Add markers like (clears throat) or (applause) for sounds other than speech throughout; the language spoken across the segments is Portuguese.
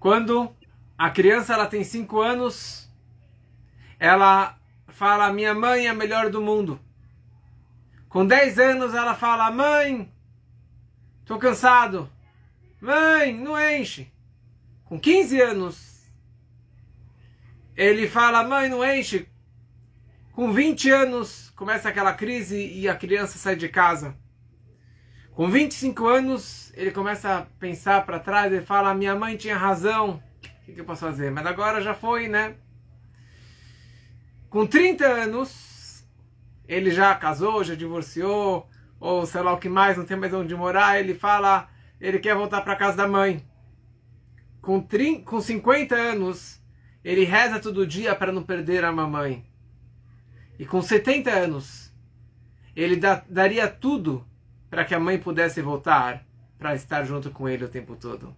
Quando a criança ela tem 5 anos, ela fala: Minha mãe é a melhor do mundo. Com 10 anos, ela fala: Mãe, estou cansado. Mãe, não enche. Com 15 anos, ele fala: Mãe, não enche. Com 20 anos, começa aquela crise e a criança sai de casa. Com 25 anos, ele começa a pensar para trás e fala: Minha mãe tinha razão, o que, que eu posso fazer? Mas agora já foi, né? Com 30 anos, ele já casou, já divorciou, ou sei lá o que mais, não tem mais onde morar. Ele fala: ele quer voltar para casa da mãe. Com, 30, com 50 anos, ele reza todo dia para não perder a mamãe. E com 70 anos, ele daria tudo para que a mãe pudesse voltar para estar junto com ele o tempo todo.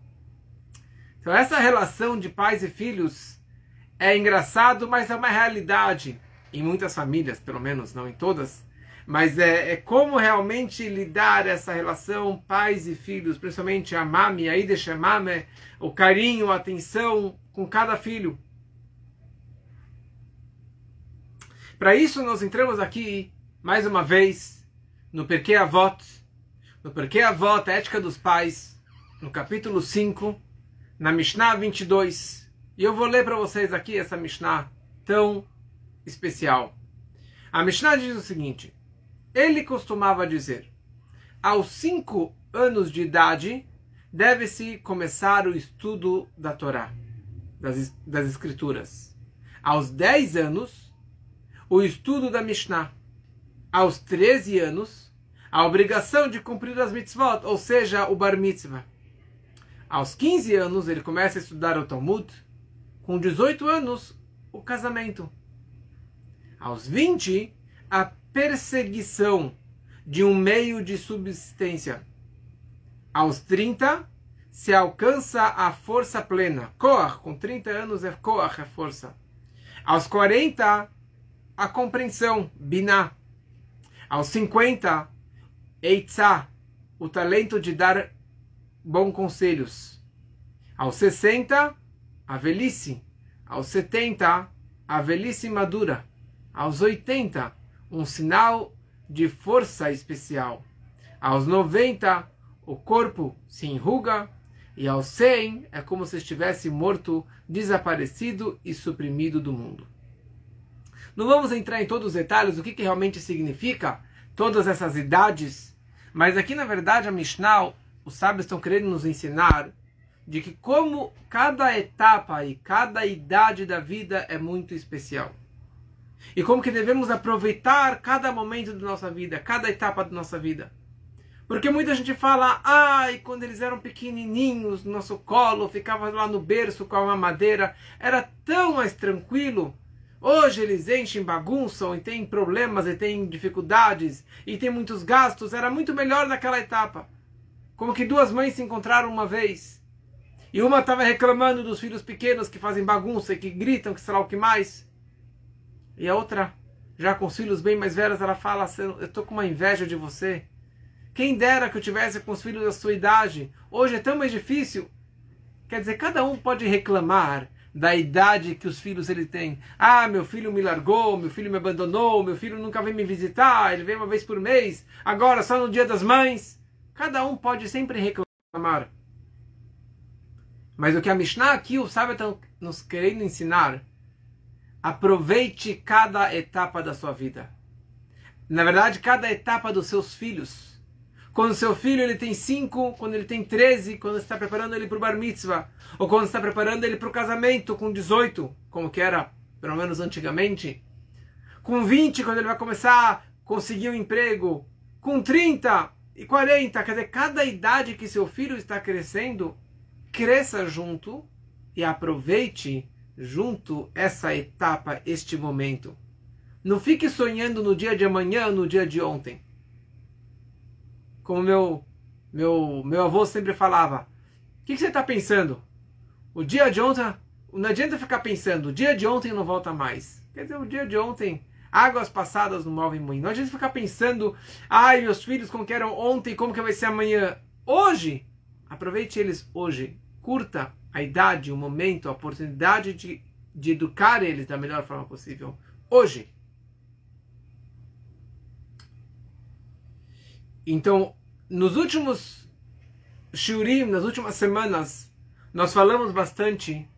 Então essa relação de pais e filhos é engraçado, mas é uma realidade em muitas famílias, pelo menos não em todas. Mas é, é como realmente lidar essa relação pais e filhos, principalmente a mami, deixa mame, o carinho, a atenção com cada filho. Para isso nós entramos aqui mais uma vez no Perquê Avot, no Porquê Avot, a Ética dos Pais, no capítulo 5, na Mishnah 22. E eu vou ler para vocês aqui essa Mishnah tão especial. A Mishnah diz o seguinte: Ele costumava dizer, aos 5 anos de idade, deve-se começar o estudo da Torá, das, das Escrituras. Aos 10 anos, o estudo da Mishnah. Aos 13 anos, a obrigação de cumprir as mitzvot, ou seja, o bar mitzvah. Aos 15 anos ele começa a estudar o Talmud, com 18 anos o casamento. Aos 20, a perseguição de um meio de subsistência. Aos 30, se alcança a força plena. Koach, com 30 anos é Koach, é força. Aos 40, a compreensão, Binah. Aos 50, Eitzá, o talento de dar bons conselhos. Aos 60, a velhice. Aos 70, a velhice madura. Aos 80, um sinal de força especial. Aos 90, o corpo se enruga. E aos 100, é como se estivesse morto, desaparecido e suprimido do mundo. Não vamos entrar em todos os detalhes do que, que realmente significa todas essas idades mas aqui, na verdade, a Mishnah, os sábios estão querendo nos ensinar de que como cada etapa e cada idade da vida é muito especial. E como que devemos aproveitar cada momento da nossa vida, cada etapa da nossa vida. Porque muita gente fala, ai, quando eles eram pequenininhos, no nosso colo, ficava lá no berço com a mamadeira, era tão mais tranquilo. Hoje eles enchem, bagunçam e têm problemas e têm dificuldades e têm muitos gastos. Era muito melhor naquela etapa. Como que duas mães se encontraram uma vez. E uma estava reclamando dos filhos pequenos que fazem bagunça e que gritam, que sei lá o que mais. E a outra, já com os filhos bem mais velhos, ela fala: Eu estou com uma inveja de você. Quem dera que eu tivesse com os filhos da sua idade. Hoje é tão mais difícil. Quer dizer, cada um pode reclamar da idade que os filhos ele tem. Ah, meu filho me largou, meu filho me abandonou, meu filho nunca vem me visitar, ele vem uma vez por mês, agora só no dia das mães. Cada um pode sempre reclamar. Mas o que a Mishnah aqui, o sábio está nos querendo ensinar, aproveite cada etapa da sua vida. Na verdade, cada etapa dos seus filhos quando seu filho ele tem 5, quando ele tem 13, quando está preparando ele para o bar mitzvah, ou quando está preparando ele para o casamento com 18, como que era pelo menos antigamente, com 20, quando ele vai começar a conseguir um emprego, com 30 e 40, quer dizer, cada idade que seu filho está crescendo, cresça junto e aproveite junto essa etapa, este momento. Não fique sonhando no dia de amanhã, no dia de ontem como meu, meu, meu avô sempre falava, o que, que você está pensando? O dia de ontem, não adianta ficar pensando, o dia de ontem não volta mais. Quer dizer, o dia de ontem, águas passadas não movem muito. Não adianta ficar pensando, ai, meus filhos como que eram ontem, como que vai ser amanhã. Hoje, aproveite eles hoje, curta a idade, o momento, a oportunidade de, de educar eles da melhor forma possível. Hoje. Então, nos últimos shurim, nas últimas semanas, nós falamos bastante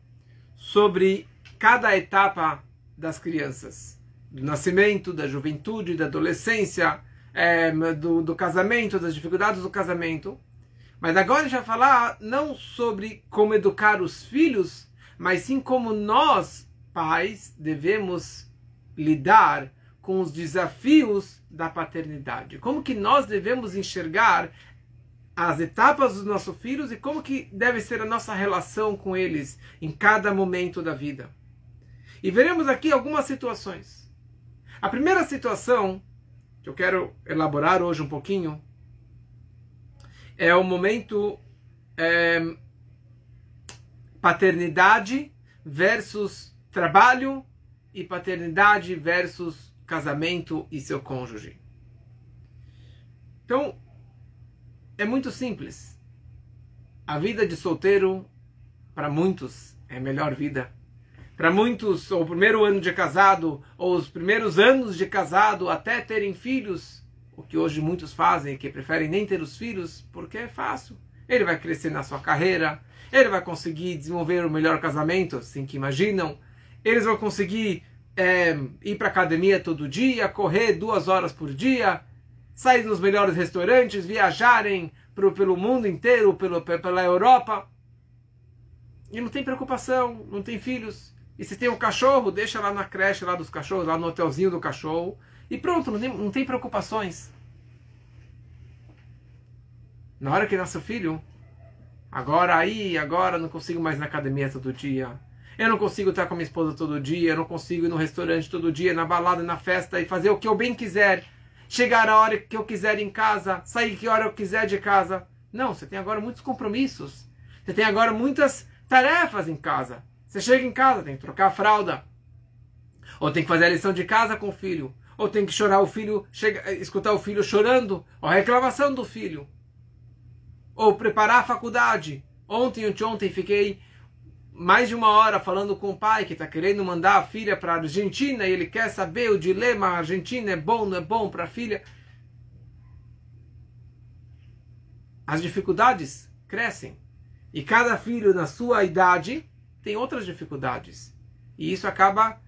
sobre cada etapa das crianças. Do nascimento, da juventude, da adolescência, é, do, do casamento, das dificuldades do casamento. Mas agora a gente vai falar não sobre como educar os filhos, mas sim como nós, pais, devemos lidar com os desafios da paternidade. Como que nós devemos enxergar as etapas dos nossos filhos e como que deve ser a nossa relação com eles em cada momento da vida. E veremos aqui algumas situações. A primeira situação que eu quero elaborar hoje um pouquinho é o momento é, paternidade versus trabalho e paternidade versus casamento e seu cônjuge. Então, é muito simples. A vida de solteiro, para muitos, é a melhor vida. Para muitos, o primeiro ano de casado, ou os primeiros anos de casado, até terem filhos, o que hoje muitos fazem, que preferem nem ter os filhos, porque é fácil. Ele vai crescer na sua carreira, ele vai conseguir desenvolver o melhor casamento, assim que imaginam. Eles vão conseguir é, ir para academia todo dia, correr duas horas por dia, sair nos melhores restaurantes, viajarem pro, pelo mundo inteiro, pelo, pela Europa. E não tem preocupação, não tem filhos. E se tem um cachorro, deixa lá na creche lá dos cachorros, lá no hotelzinho do cachorro. E pronto, não tem, não tem preocupações. Na hora que nasce o filho, agora aí, agora não consigo mais na academia todo dia. Eu não consigo estar com a minha esposa todo dia, eu não consigo ir no restaurante todo dia, na balada, na festa e fazer o que eu bem quiser. Chegar a hora que eu quiser em casa, sair que hora eu quiser de casa. Não, você tem agora muitos compromissos. Você tem agora muitas tarefas em casa. Você chega em casa, tem que trocar a fralda. Ou tem que fazer a lição de casa com o filho. Ou tem que chorar o filho, chega, escutar o filho chorando. Ou a reclamação do filho. Ou preparar a faculdade. Ontem, ontem fiquei mais de uma hora falando com o pai que está querendo mandar a filha para a Argentina e ele quer saber o dilema: a Argentina é bom, não é bom para a filha. As dificuldades crescem. E cada filho, na sua idade, tem outras dificuldades. E isso acaba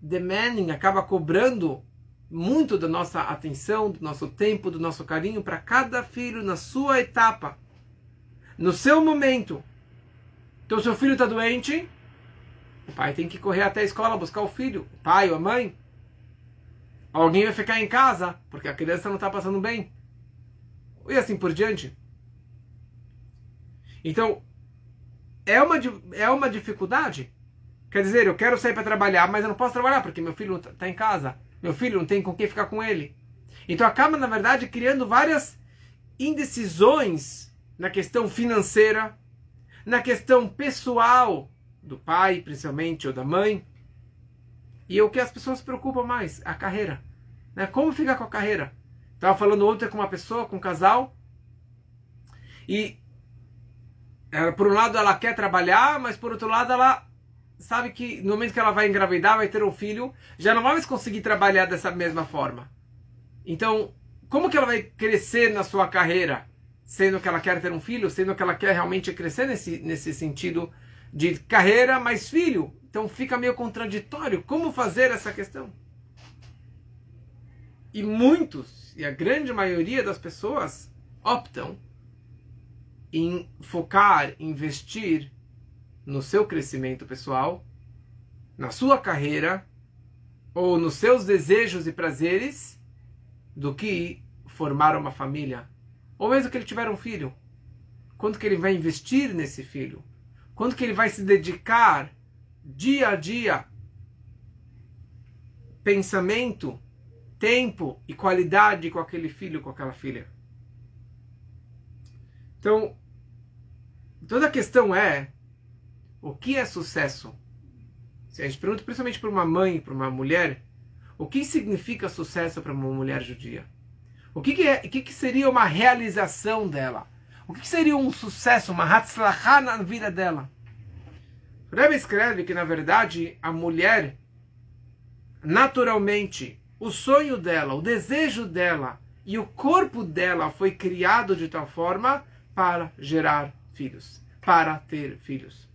demanding, acaba cobrando muito da nossa atenção, do nosso tempo, do nosso carinho para cada filho na sua etapa, no seu momento. Então, seu filho está doente, o pai tem que correr até a escola buscar o filho, o pai ou a mãe. Alguém vai ficar em casa porque a criança não está passando bem. E assim por diante. Então, é uma, é uma dificuldade. Quer dizer, eu quero sair para trabalhar, mas eu não posso trabalhar porque meu filho está em casa. Meu filho não tem com quem ficar com ele. Então acaba, na verdade, criando várias indecisões na questão financeira, na questão pessoal do pai, principalmente, ou da mãe. E o que as pessoas se preocupam mais? A carreira. Né? Como ficar com a carreira? Estava falando ontem com uma pessoa, com um casal, e ela, por um lado ela quer trabalhar, mas por outro lado ela sabe que no momento que ela vai engravidar, vai ter um filho, já não vai mais conseguir trabalhar dessa mesma forma. Então, como que ela vai crescer na sua carreira, sendo que ela quer ter um filho, sendo que ela quer realmente crescer nesse, nesse sentido de carreira mais filho? Então fica meio contraditório. Como fazer essa questão? E muitos, e a grande maioria das pessoas, optam em focar, investir no seu crescimento pessoal, na sua carreira ou nos seus desejos e prazeres do que formar uma família. Ou mesmo que ele tiver um filho. Quanto que ele vai investir nesse filho? Quanto que ele vai se dedicar dia a dia? Pensamento, tempo e qualidade com aquele filho, com aquela filha. Então, toda a questão é o que é sucesso? Se a gente pergunta principalmente para uma mãe, para uma mulher, o que significa sucesso para uma mulher judia? O que, que, é, o que, que seria uma realização dela? O que, que seria um sucesso, uma hatzlachá na vida dela? Rebbe escreve que, na verdade, a mulher, naturalmente, o sonho dela, o desejo dela e o corpo dela foi criado de tal forma para gerar filhos, para ter filhos.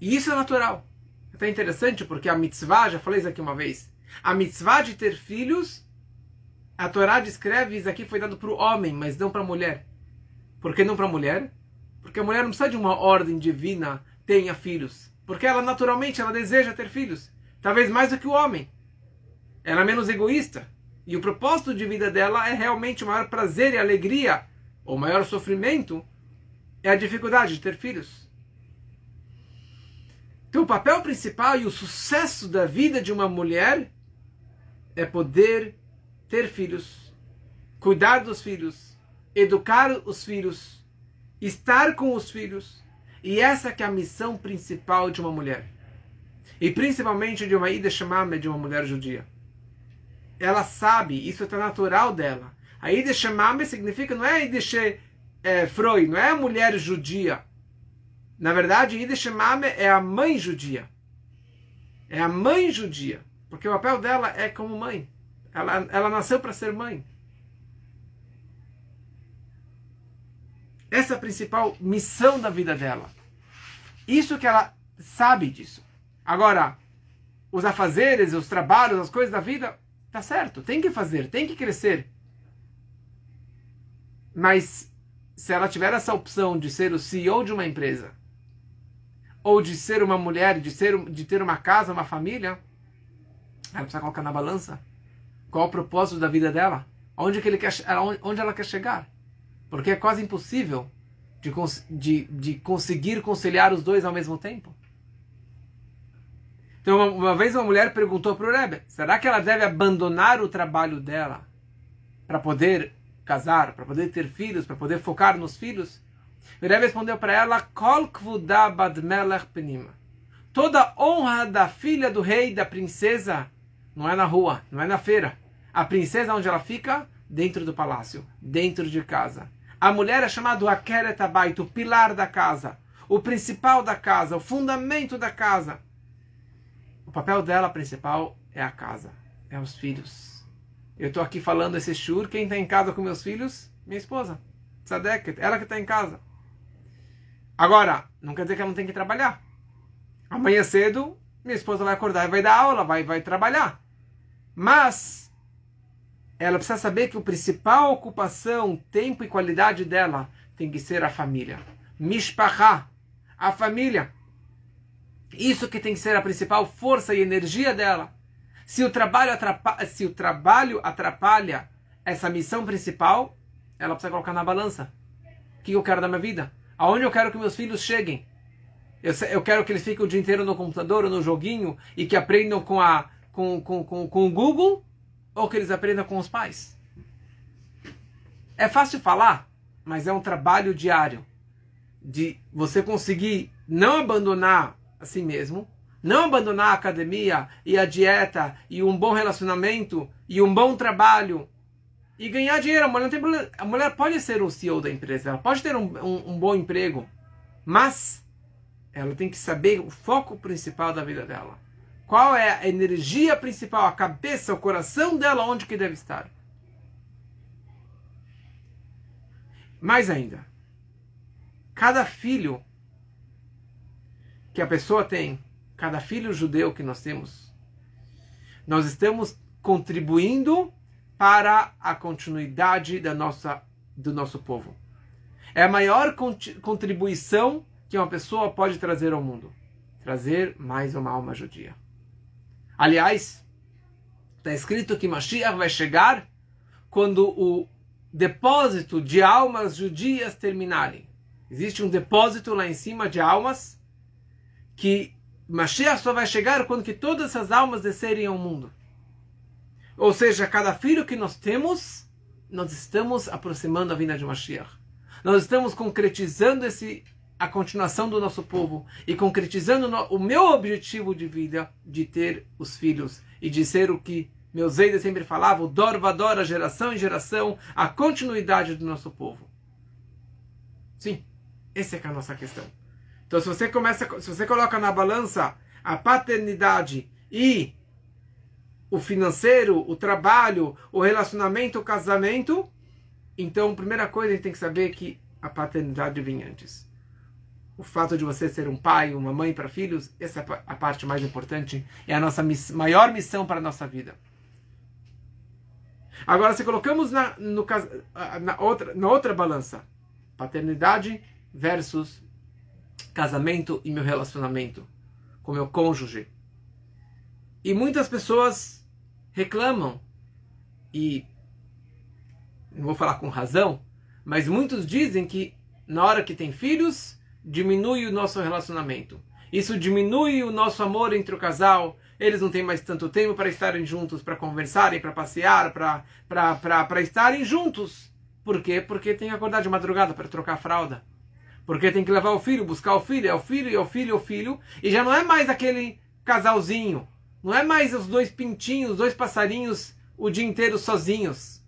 E isso é natural. É até interessante porque a mitzvah, já falei isso aqui uma vez, a mitzvah de ter filhos, a Torá descreve isso aqui foi dado para o homem, mas não para a mulher. Por que não para a mulher? Porque a mulher não precisa de uma ordem divina, tenha filhos. Porque ela naturalmente ela deseja ter filhos. Talvez mais do que o homem. Ela é menos egoísta. E o propósito de vida dela é realmente o maior prazer e alegria, ou maior sofrimento, é a dificuldade de ter filhos. Então, o papel principal e o sucesso da vida de uma mulher é poder ter filhos, cuidar dos filhos, educar os filhos, estar com os filhos. E essa que é a missão principal de uma mulher. E principalmente de uma Ida Shemame, de uma mulher judia. Ela sabe, isso é natural dela. A Ida Shemame significa, não é Ida é, Freud, não é a mulher judia. Na verdade, Ida Shemame é a mãe judia. É a mãe judia. Porque o papel dela é como mãe. Ela, ela nasceu para ser mãe. Essa é a principal missão da vida dela. Isso que ela sabe disso. Agora, os afazeres, os trabalhos, as coisas da vida, tá certo, tem que fazer, tem que crescer. Mas se ela tiver essa opção de ser o CEO de uma empresa, ou de ser uma mulher, de, ser, de ter uma casa, uma família, ela precisa colocar na balança qual o propósito da vida dela, onde, que ele quer, onde ela quer chegar. Porque é quase impossível de, de, de conseguir conciliar os dois ao mesmo tempo. Então, uma, uma vez uma mulher perguntou para o Rebbe: será que ela deve abandonar o trabalho dela para poder casar, para poder ter filhos, para poder focar nos filhos? O Rebbe respondeu para ela: Kol. Toda honra da filha do rei, da princesa, não é na rua, não é na feira. A princesa, onde ela fica? Dentro do palácio, dentro de casa. A mulher é chamada Akeret Abait, o pilar da casa, o principal da casa, o fundamento da casa. O papel dela principal é a casa, é os filhos. Eu estou aqui falando esse shur, quem está em casa com meus filhos? Minha esposa, Sadeket, ela que está em casa. Agora, não quer dizer que ela não tem que trabalhar. Amanhã cedo, minha esposa vai acordar e vai dar aula, vai, vai trabalhar. Mas ela precisa saber que a principal ocupação, tempo e qualidade dela tem que ser a família. Mishpachá, a família. Isso que tem que ser a principal força e energia dela. Se o trabalho atrapalha, se o trabalho atrapalha essa missão principal, ela precisa colocar na balança. O que eu quero da minha vida? Aonde eu quero que meus filhos cheguem? Eu, eu quero que eles fiquem o dia inteiro no computador ou no joguinho e que aprendam com, a, com, com, com, com o Google ou que eles aprendam com os pais. É fácil falar, mas é um trabalho diário de você conseguir não abandonar a si mesmo, não abandonar a academia e a dieta e um bom relacionamento e um bom trabalho e ganhar dinheiro. A mulher, tem, a mulher pode ser o CEO da empresa, ela pode ter um, um, um bom emprego, mas ela tem que saber o foco principal da vida dela. Qual é a energia principal, a cabeça, o coração dela, onde que deve estar? Mais ainda, cada filho que a pessoa tem, cada filho judeu que nós temos, nós estamos contribuindo para a continuidade da nossa, do nosso povo. É a maior contribuição que uma pessoa pode trazer ao mundo trazer mais uma alma judia. Aliás, está escrito que Mashiach vai chegar quando o depósito de almas judias terminarem. Existe um depósito lá em cima de almas que Mashiach só vai chegar quando que todas essas almas descerem ao mundo. Ou seja, cada filho que nós temos, nós estamos aproximando a vinda de Mashiach. Nós estamos concretizando esse a continuação do nosso povo e concretizando o meu objetivo de vida de ter os filhos e de ser o que meus Zeidas sempre falavam, Dorvadora, geração em geração, a continuidade do nosso povo. Sim, Essa é, é a nossa questão. Então, se você começa, se você coloca na balança a paternidade e o financeiro, o trabalho, o relacionamento, o casamento, então, primeira coisa a gente tem que saber que a paternidade vem antes. O fato de você ser um pai, uma mãe para filhos, essa é a parte mais importante, é a nossa miss maior missão para a nossa vida. Agora, se colocamos na, no, na, outra, na outra balança, paternidade versus casamento e meu relacionamento com meu cônjuge. E muitas pessoas reclamam, e não vou falar com razão, mas muitos dizem que na hora que tem filhos, diminui o nosso relacionamento. Isso diminui o nosso amor entre o casal. Eles não têm mais tanto tempo para estarem juntos, para conversarem, para passear, para estarem juntos. Por quê? Porque tem que acordar de madrugada para trocar a fralda. Porque tem que levar o filho, buscar o filho, é o filho, é o filho, é o filho. E já não é mais aquele casalzinho. Não é mais os dois pintinhos, os dois passarinhos o dia inteiro sozinhos.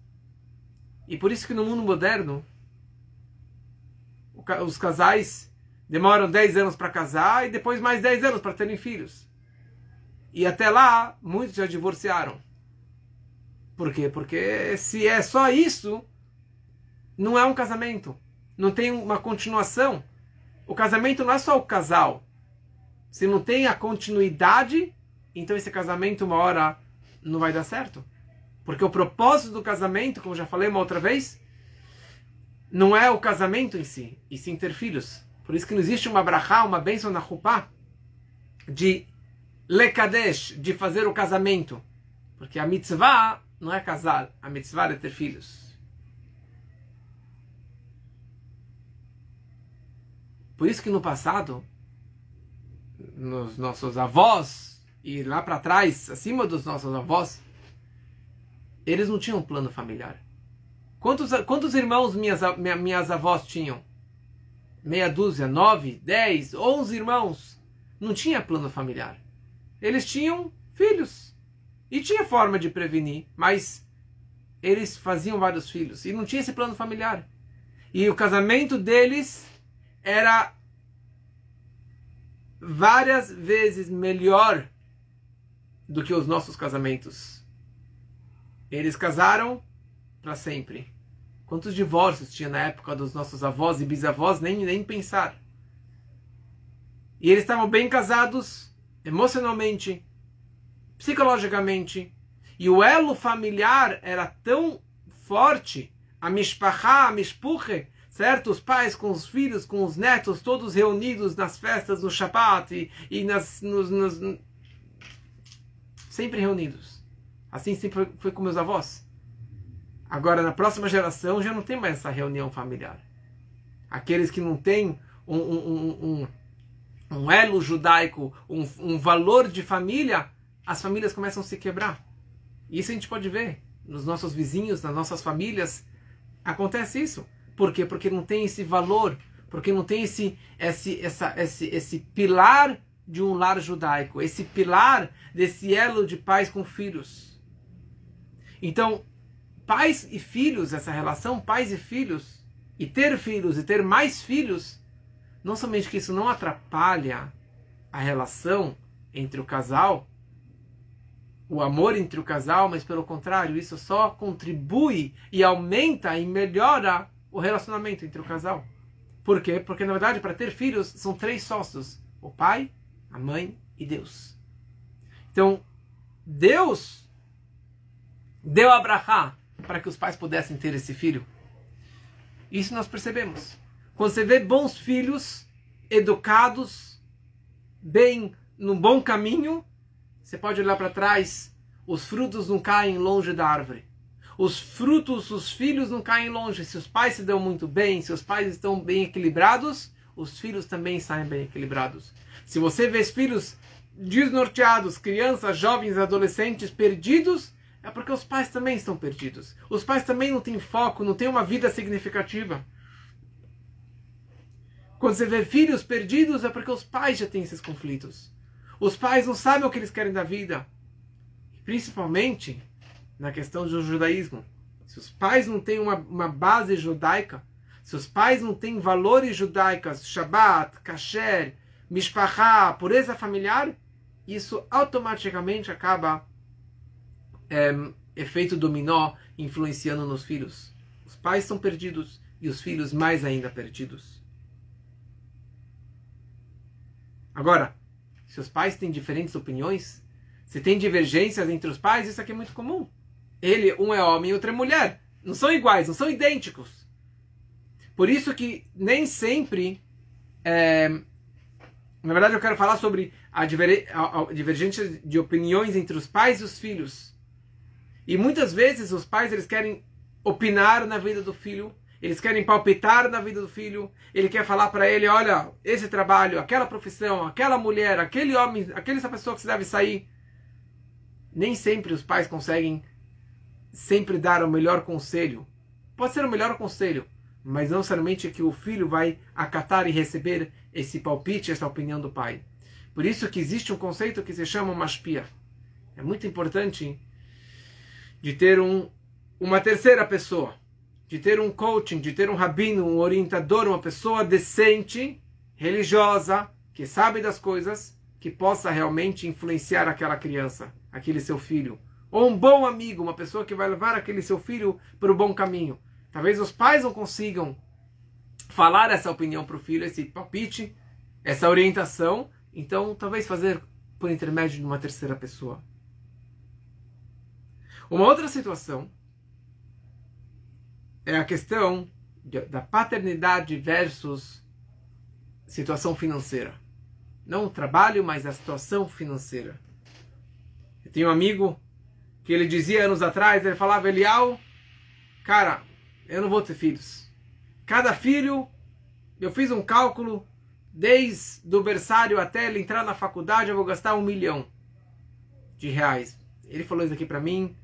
E por isso que no mundo moderno, os casais demoram 10 anos para casar e depois mais 10 anos para terem filhos. E até lá, muitos já divorciaram. Por quê? Porque se é só isso, não é um casamento. Não tem uma continuação. O casamento não é só o casal. Se não tem a continuidade, então esse casamento uma hora não vai dar certo. Porque o propósito do casamento, como já falei uma outra vez, não é o casamento em si, e sim ter filhos. Por isso que não existe uma brachá, uma bênção na Rupá, de lekadesh, de fazer o casamento. Porque a mitzvah não é casar, a mitzvah é ter filhos. Por isso que no passado, nos nossos avós, e lá para trás, acima dos nossos avós, eles não tinham plano familiar. Quantos, quantos irmãos minhas, minhas avós tinham? Meia dúzia, nove, dez, onze irmãos. Não tinha plano familiar. Eles tinham filhos. E tinha forma de prevenir, mas eles faziam vários filhos. E não tinha esse plano familiar. E o casamento deles era várias vezes melhor do que os nossos casamentos. Eles casaram para sempre. Quantos divórcios tinha na época dos nossos avós e bisavós? Nem, nem pensar. E eles estavam bem casados, emocionalmente, psicologicamente. E o elo familiar era tão forte, a mishpachá, a mishpuche, certo? Os pais com os filhos, com os netos, todos reunidos nas festas no Shabbat e, e nas, nos, nos, sempre reunidos. Assim sempre foi com meus avós. Agora, na próxima geração, já não tem mais essa reunião familiar. Aqueles que não têm um, um, um, um elo judaico, um, valor de família, as famílias começam a se quebrar. Isso a gente pode ver nos nossos vizinhos, nas nossas famílias. Acontece isso. Por quê? Porque não tem esse valor, porque não tem esse, esse, essa, esse, esse pilar de um lar judaico, esse pilar desse elo de pais com filhos. Então, pais e filhos, essa relação pais e filhos, e ter filhos e ter mais filhos, não somente que isso não atrapalha a relação entre o casal, o amor entre o casal, mas pelo contrário, isso só contribui e aumenta e melhora o relacionamento entre o casal. Por quê? Porque na verdade, para ter filhos, são três sócios: o pai, a mãe e Deus. Então, Deus deu a Abraha para que os pais pudessem ter esse filho. Isso nós percebemos. Quando você vê bons filhos, educados, bem, no bom caminho, você pode olhar para trás, os frutos não caem longe da árvore. Os frutos, os filhos não caem longe. Se os pais se dão muito bem, se os pais estão bem equilibrados, os filhos também saem bem equilibrados. Se você vê filhos desnorteados, crianças, jovens, adolescentes perdidos, é porque os pais também estão perdidos. Os pais também não têm foco, não têm uma vida significativa. Quando você vê filhos perdidos, é porque os pais já têm esses conflitos. Os pais não sabem o que eles querem da vida. Principalmente na questão do judaísmo. Se os pais não têm uma, uma base judaica, Se os pais não têm valores judaicos, Shabbat, Kasher, Mishpachá, pureza familiar, isso automaticamente acaba é, efeito dominó influenciando nos filhos. Os pais são perdidos e os filhos mais ainda perdidos. Agora, se os pais têm diferentes opiniões, se tem divergências entre os pais, isso aqui é muito comum. Ele, um é homem e outro é mulher. Não são iguais, não são idênticos. Por isso que nem sempre. É, na verdade, eu quero falar sobre a, diver, a, a divergência de opiniões entre os pais e os filhos. E muitas vezes os pais eles querem opinar na vida do filho, eles querem palpitar na vida do filho, ele quer falar para ele, olha, esse trabalho, aquela profissão, aquela mulher, aquele homem, aquela pessoa que você deve sair. Nem sempre os pais conseguem sempre dar o melhor conselho. Pode ser o melhor conselho, mas não necessariamente que o filho vai acatar e receber esse palpite, essa opinião do pai. Por isso que existe um conceito que se chama mashpia. É muito importante de ter um, uma terceira pessoa, de ter um coaching, de ter um rabino, um orientador, uma pessoa decente, religiosa, que sabe das coisas, que possa realmente influenciar aquela criança, aquele seu filho. Ou um bom amigo, uma pessoa que vai levar aquele seu filho para o bom caminho. Talvez os pais não consigam falar essa opinião para o filho, esse palpite, essa orientação. Então, talvez fazer por intermédio de uma terceira pessoa. Uma outra situação é a questão da paternidade versus situação financeira. Não o trabalho, mas a situação financeira. Eu tenho um amigo que ele dizia anos atrás, ele falava, Elial, cara, eu não vou ter filhos. Cada filho, eu fiz um cálculo, desde o berçário até ele entrar na faculdade, eu vou gastar um milhão de reais. Ele falou isso aqui para mim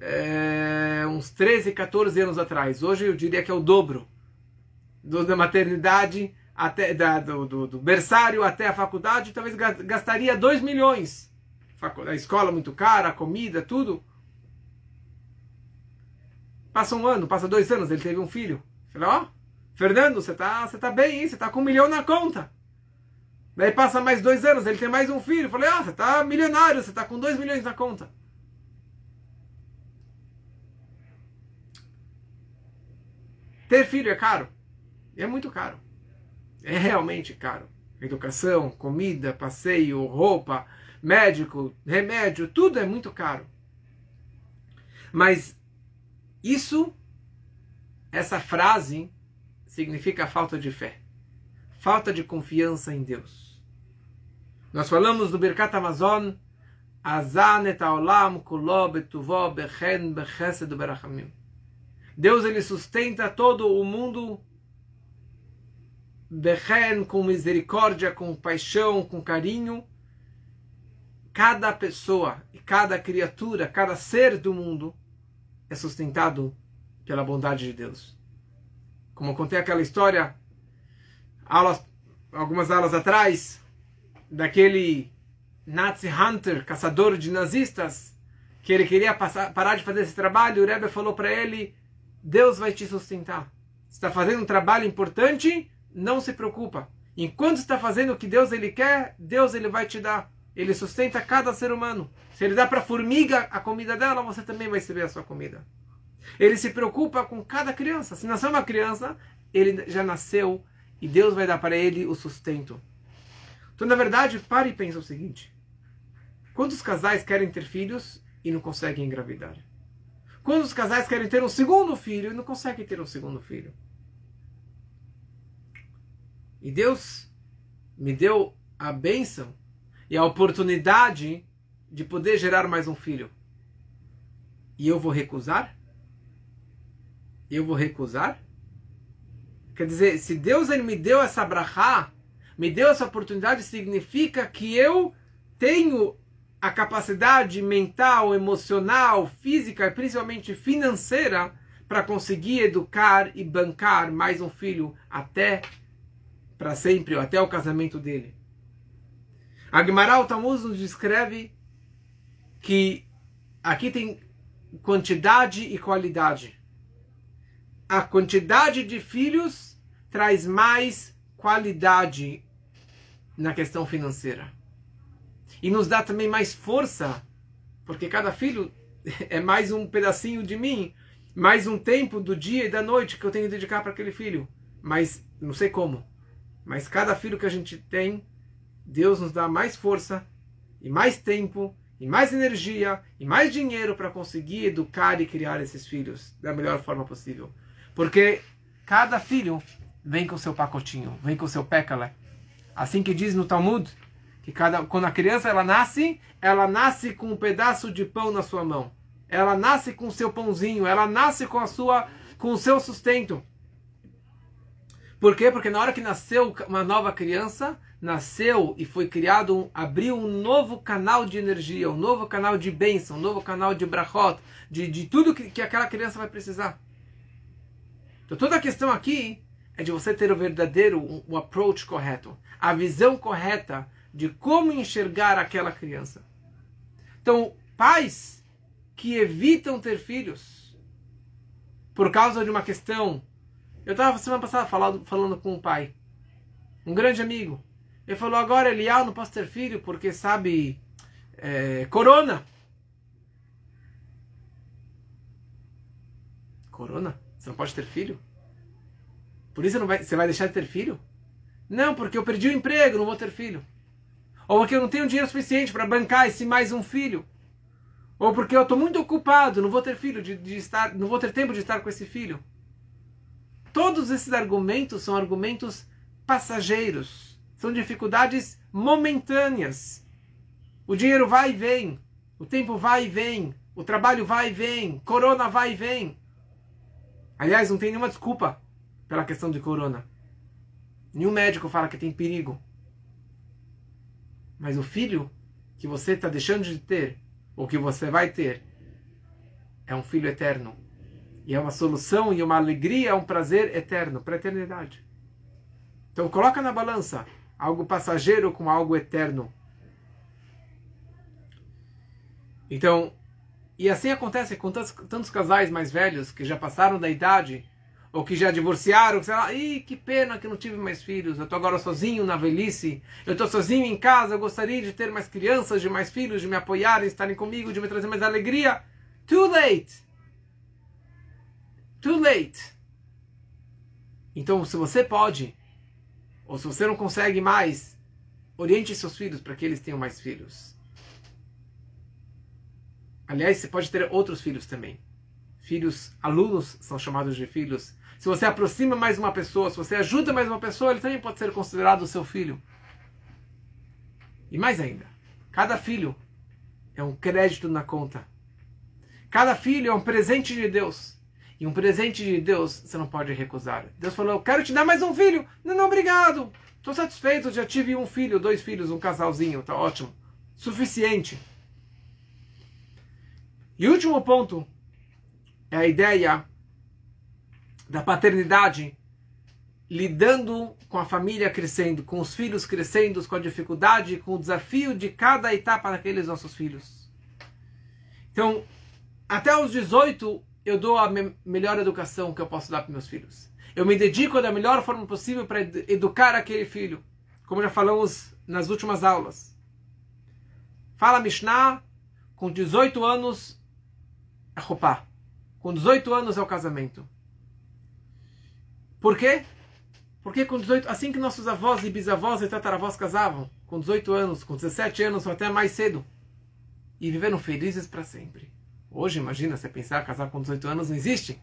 é, uns 13, 14 anos atrás. Hoje eu diria que é o dobro do, da maternidade até da, do, do, do, berçário até a faculdade, talvez gastaria 2 milhões. A escola muito cara, a comida, tudo. Passa um ano, passa dois anos, ele teve um filho. Falei, ó, oh, Fernando, você tá, você tá bem, hein? Você tá com um milhão na conta. Daí passa mais dois anos, ele tem mais um filho. Falei, ó, oh, você tá milionário, você tá com dois milhões na conta. Ter filho é caro? É muito caro. É realmente caro. Educação, comida, passeio, roupa, médico, remédio, tudo é muito caro. Mas isso, essa frase, significa falta de fé, falta de confiança em Deus. Nós falamos do Birkat Amazon, Azan et haolam kulo betuvo bechen bechesed berachamim. Deus ele sustenta todo o mundo Bechen, com misericórdia, com paixão, com carinho. Cada pessoa e cada criatura, cada ser do mundo é sustentado pela bondade de Deus. Como eu contei aquela história aulas, algumas aulas atrás, daquele Nazi Hunter, caçador de nazistas, que ele queria passar, parar de fazer esse trabalho, o Rebbe falou para ele Deus vai te sustentar. Está fazendo um trabalho importante, não se preocupa. Enquanto está fazendo o que Deus ele quer, Deus ele vai te dar. Ele sustenta cada ser humano. Se ele dá para a formiga a comida dela, você também vai receber a sua comida. Ele se preocupa com cada criança. Se nasceu uma criança, ele já nasceu e Deus vai dar para ele o sustento. Então, na verdade, pare e pense o seguinte: quantos casais querem ter filhos e não conseguem engravidar? Quando os casais querem ter um segundo filho, não conseguem ter um segundo filho. E Deus me deu a bênção e a oportunidade de poder gerar mais um filho. E eu vou recusar? Eu vou recusar? Quer dizer, se Deus ele me deu essa brachá, me deu essa oportunidade, significa que eu tenho a capacidade mental, emocional, física e principalmente financeira para conseguir educar e bancar mais um filho até para sempre, ou até o casamento dele. Agmaral Tamuz nos descreve que aqui tem quantidade e qualidade. A quantidade de filhos traz mais qualidade na questão financeira. E nos dá também mais força, porque cada filho (laughs) é mais um pedacinho de mim, mais um tempo do dia e da noite que eu tenho que dedicar para aquele filho. Mas não sei como. Mas cada filho que a gente tem, Deus nos dá mais força e mais tempo e mais energia e mais dinheiro para conseguir educar e criar esses filhos da melhor forma possível. Porque cada filho vem com seu pacotinho, vem com seu pécala. Assim que diz no Talmud, que cada, quando a criança ela nasce, ela nasce com um pedaço de pão na sua mão. Ela nasce com o seu pãozinho, ela nasce com a sua com o seu sustento. Por quê? Porque na hora que nasceu uma nova criança, nasceu e foi criado, abriu um novo canal de energia, um novo canal de bênção, um novo canal de brachot, de, de tudo que, que aquela criança vai precisar. Então toda a questão aqui é de você ter o verdadeiro, o um, um approach correto, a visão correta de como enxergar aquela criança. Então, pais que evitam ter filhos por causa de uma questão eu estava semana passada falando, falando com um pai, um grande amigo. Ele falou: agora, Elial, não posso ter filho porque, sabe, é, corona. Corona? Você não pode ter filho? Por isso não vai, você vai deixar de ter filho? Não, porque eu perdi o emprego, não vou ter filho. Ou porque eu não tenho dinheiro suficiente para bancar esse mais um filho. Ou porque eu estou muito ocupado, não vou ter filho de, de estar, não vou ter tempo de estar com esse filho. Todos esses argumentos são argumentos passageiros, são dificuldades momentâneas. O dinheiro vai e vem, o tempo vai e vem, o trabalho vai e vem, corona vai e vem. Aliás, não tem nenhuma desculpa pela questão de corona. Nenhum médico fala que tem perigo. Mas o filho que você está deixando de ter, ou que você vai ter, é um filho eterno e é uma solução e uma alegria, é um prazer eterno, para a eternidade. Então coloca na balança algo passageiro com algo eterno. Então, e assim acontece com tantos, tantos casais mais velhos que já passaram da idade ou que já divorciaram, sei lá, Ih, que pena que não tive mais filhos, eu estou agora sozinho na velhice, eu estou sozinho em casa, eu gostaria de ter mais crianças, de mais filhos, de me apoiarem, estarem comigo, de me trazer mais alegria. Too late! Too late. Então, se você pode, ou se você não consegue mais, oriente seus filhos para que eles tenham mais filhos. Aliás, você pode ter outros filhos também. Filhos, alunos são chamados de filhos. Se você aproxima mais uma pessoa, se você ajuda mais uma pessoa, ele também pode ser considerado seu filho. E mais ainda, cada filho é um crédito na conta. Cada filho é um presente de Deus. E um presente de Deus você não pode recusar. Deus falou: Eu quero te dar mais um filho. Não, não, obrigado. Estou satisfeito, já tive um filho, dois filhos, um casalzinho, tá ótimo. Suficiente. E último ponto é a ideia da paternidade lidando com a família crescendo, com os filhos crescendo, com a dificuldade, com o desafio de cada etapa daqueles nossos filhos. Então, até os 18, eu dou a me melhor educação que eu posso dar para meus filhos. Eu me dedico da melhor forma possível para ed educar aquele filho, como já falamos nas últimas aulas. Fala Mishnah, com 18 anos é roupa. Com 18 anos é o casamento. Por quê? Porque com 18, assim que nossos avós e bisavós e tataravós casavam, com 18 anos, com 17 anos ou até mais cedo, e viveram felizes para sempre. Hoje, imagina, você pensar casar com 18 anos não existe.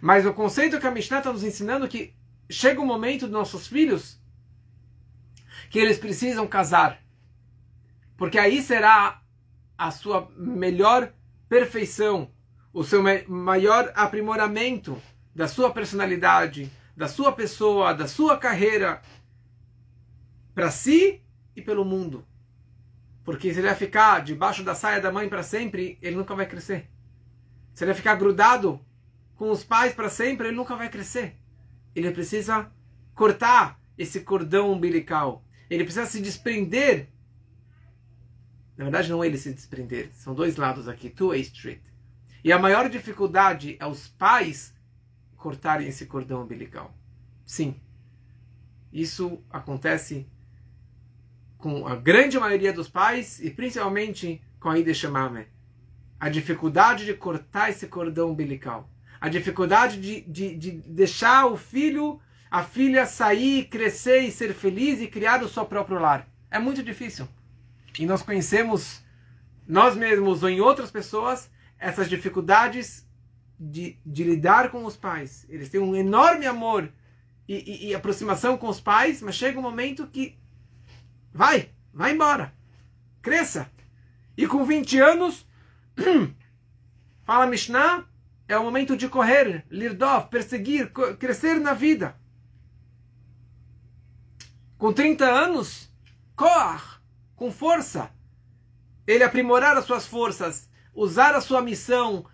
Mas o conceito que a Mishnah está nos ensinando é que chega o momento dos nossos filhos que eles precisam casar. Porque aí será a sua melhor perfeição, o seu maior aprimoramento da sua personalidade, da sua pessoa, da sua carreira, para si e pelo mundo. Porque se ele vai ficar debaixo da saia da mãe para sempre, ele nunca vai crescer. Se ele vai ficar grudado com os pais para sempre, ele nunca vai crescer. Ele precisa cortar esse cordão umbilical. Ele precisa se desprender. Na verdade, não ele se desprender. São dois lados aqui, two-way street. E a maior dificuldade é os pais cortarem esse cordão umbilical. Sim. Isso acontece com a grande maioria dos pais e principalmente com a Ide Shemame. A dificuldade de cortar esse cordão umbilical. A dificuldade de, de, de deixar o filho, a filha sair, crescer e ser feliz e criar o seu próprio lar. É muito difícil. E nós conhecemos, nós mesmos ou em outras pessoas, essas dificuldades de, de lidar com os pais. Eles têm um enorme amor e, e, e aproximação com os pais, mas chega um momento que vai, vai embora, cresça. E com 20 anos, (clears throat) fala Mishnah, é o momento de correr, lirdov, perseguir, crescer na vida. Com 30 anos, cor, com força. Ele aprimorar as suas forças, usar a sua missão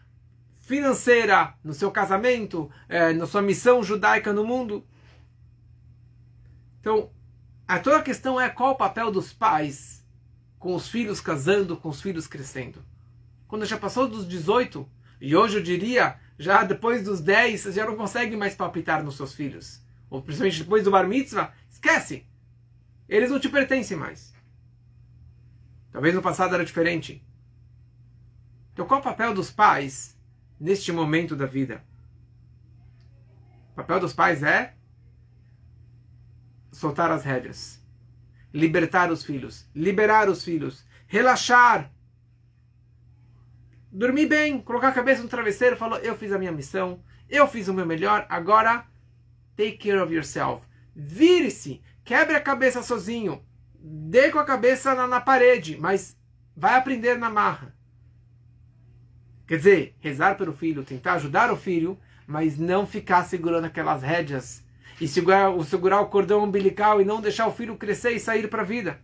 financeira no seu casamento, é, na sua missão judaica no mundo. Então, a toda a questão é qual o papel dos pais com os filhos casando, com os filhos crescendo. Quando já passou dos 18, e hoje eu diria, já depois dos 10, você já não consegue mais palpitar nos seus filhos. Ou principalmente depois do bar mitzvah, esquece. Eles não te pertencem mais. Talvez no passado era diferente. Então qual o papel dos pais neste momento da vida. O papel dos pais é soltar as rédeas, libertar os filhos, liberar os filhos, relaxar, dormir bem, colocar a cabeça no travesseiro, falou: eu fiz a minha missão, eu fiz o meu melhor, agora take care of yourself. Vire-se, quebre a cabeça sozinho, dê com a cabeça na, na parede, mas vai aprender na marra. Quer dizer, rezar pelo filho, tentar ajudar o filho, mas não ficar segurando aquelas rédeas e segurar, segurar o cordão umbilical e não deixar o filho crescer e sair para a vida.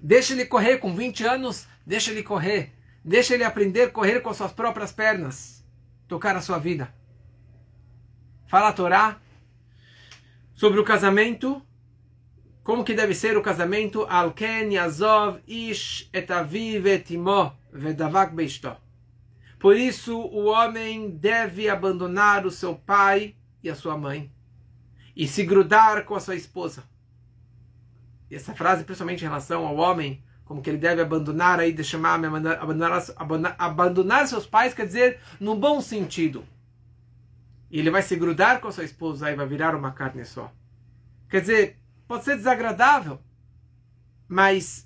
Deixa ele correr com 20 anos, deixa ele correr. Deixa ele aprender a correr com suas próprias pernas, tocar a sua vida. Fala a Torá sobre o casamento, como que deve ser o casamento, Alken Yazov Ish etaviv etimo vedavak beishto. Por isso o homem deve abandonar o seu pai e a sua mãe e se grudar com a sua esposa. E essa frase, principalmente em relação ao homem, como que ele deve abandonar aí de chamar abandonar, abandonar, abandonar seus pais, quer dizer, num bom sentido. E ele vai se grudar com a sua esposa e vai virar uma carne só. Quer dizer, Pode ser desagradável, mas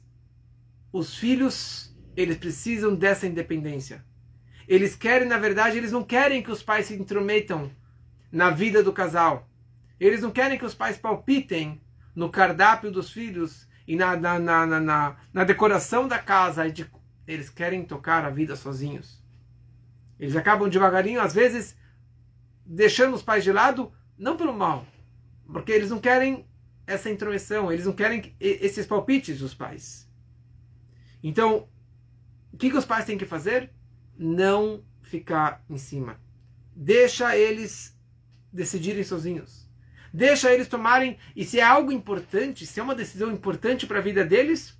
os filhos, eles precisam dessa independência. Eles querem, na verdade, eles não querem que os pais se intrometam na vida do casal. Eles não querem que os pais palpitem no cardápio dos filhos e na, na, na, na, na decoração da casa. Eles querem tocar a vida sozinhos. Eles acabam devagarinho, às vezes, deixando os pais de lado, não pelo mal, porque eles não querem essa intromissão, eles não querem esses palpites dos pais. Então, o que, que os pais têm que fazer? Não ficar em cima. Deixa eles decidirem sozinhos. Deixa eles tomarem. E se é algo importante, se é uma decisão importante para a vida deles,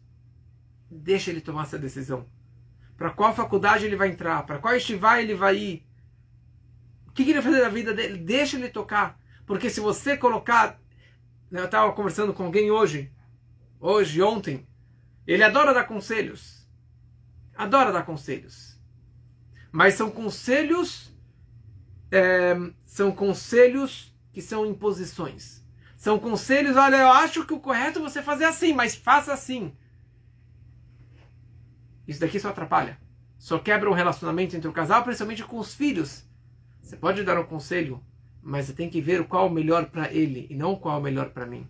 deixa ele tomar essa decisão. Para qual faculdade ele vai entrar? Para qual estivar ele vai ir? O que, que ele vai fazer da vida dele? Deixa ele tocar. Porque se você colocar eu estava conversando com alguém hoje, hoje, ontem. Ele adora dar conselhos. Adora dar conselhos. Mas são conselhos. É, são conselhos que são imposições. São conselhos, olha, eu acho que o correto é você fazer assim, mas faça assim. Isso daqui só atrapalha. Só quebra o relacionamento entre o casal, principalmente com os filhos. Você pode dar um conselho, mas você tem que ver qual é o melhor para ele e não qual é o melhor para mim.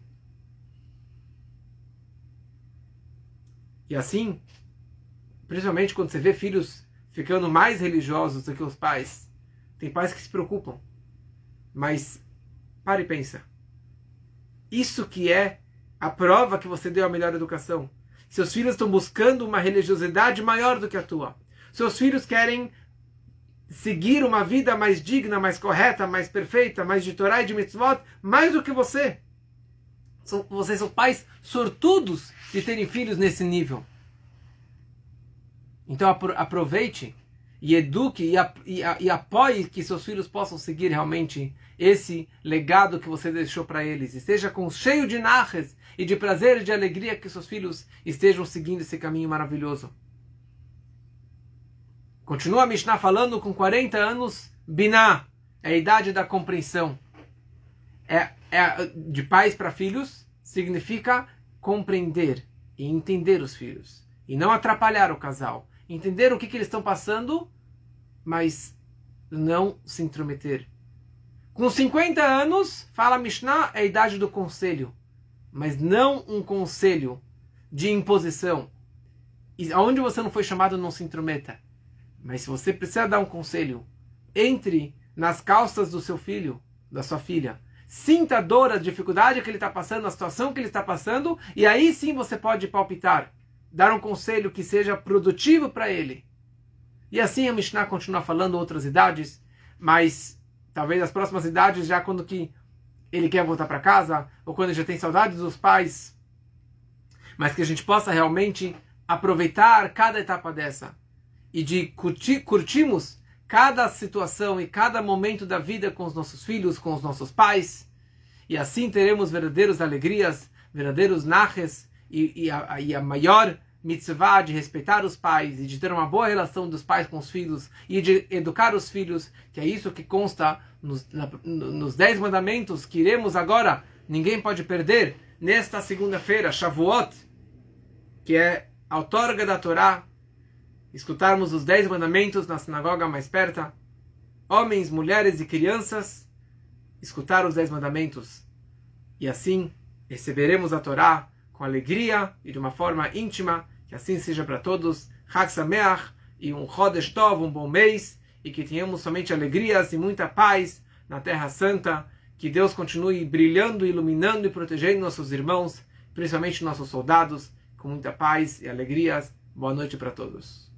E assim, principalmente quando você vê filhos ficando mais religiosos do que os pais, tem pais que se preocupam. Mas pare e pensa. Isso que é a prova que você deu a melhor educação. Seus filhos estão buscando uma religiosidade maior do que a tua. Seus filhos querem seguir uma vida mais digna, mais correta, mais perfeita, mais de Torá e de mitzvot, mais do que você. São, vocês são pais sortudos de terem filhos nesse nível. Então aproveite e eduque e, e, e apoie que seus filhos possam seguir realmente esse legado que você deixou para eles. Esteja com cheio de narres e de prazer e de alegria que seus filhos estejam seguindo esse caminho maravilhoso. Continua a Mishnah falando com 40 anos, Biná, é a idade da compreensão. É, é de pais para filhos, significa compreender e entender os filhos. E não atrapalhar o casal. Entender o que, que eles estão passando, mas não se intrometer. Com 50 anos, fala Mishnah, é a idade do conselho. Mas não um conselho de imposição. E aonde você não foi chamado, não se intrometa. Mas se você precisa dar um conselho, entre nas calças do seu filho, da sua filha. Sinta a dor, a dificuldade que ele está passando, a situação que ele está passando, e aí sim você pode palpitar, dar um conselho que seja produtivo para ele. E assim a Mishnah continua falando outras idades, mas talvez as próximas idades já quando que ele quer voltar para casa, ou quando ele já tem saudades dos pais, mas que a gente possa realmente aproveitar cada etapa dessa e de curtir, curtirmos cada situação e cada momento da vida com os nossos filhos, com os nossos pais, e assim teremos verdadeiras alegrias, verdadeiros narres e, e, a, e a maior mitzvah de respeitar os pais e de ter uma boa relação dos pais com os filhos e de educar os filhos, que é isso que consta nos, na, nos dez mandamentos que iremos agora, ninguém pode perder, nesta segunda-feira, Shavuot, que é a outorga da Torá, escutarmos os dez mandamentos na sinagoga mais perto, homens, mulheres e crianças, escutar os dez mandamentos. E assim receberemos a Torá com alegria e de uma forma íntima, que assim seja para todos. Chag Sameach e um Chodesh Tov, um bom mês, e que tenhamos somente alegrias e muita paz na Terra Santa. Que Deus continue brilhando, iluminando e protegendo nossos irmãos, principalmente nossos soldados, com muita paz e alegrias. Boa noite para todos.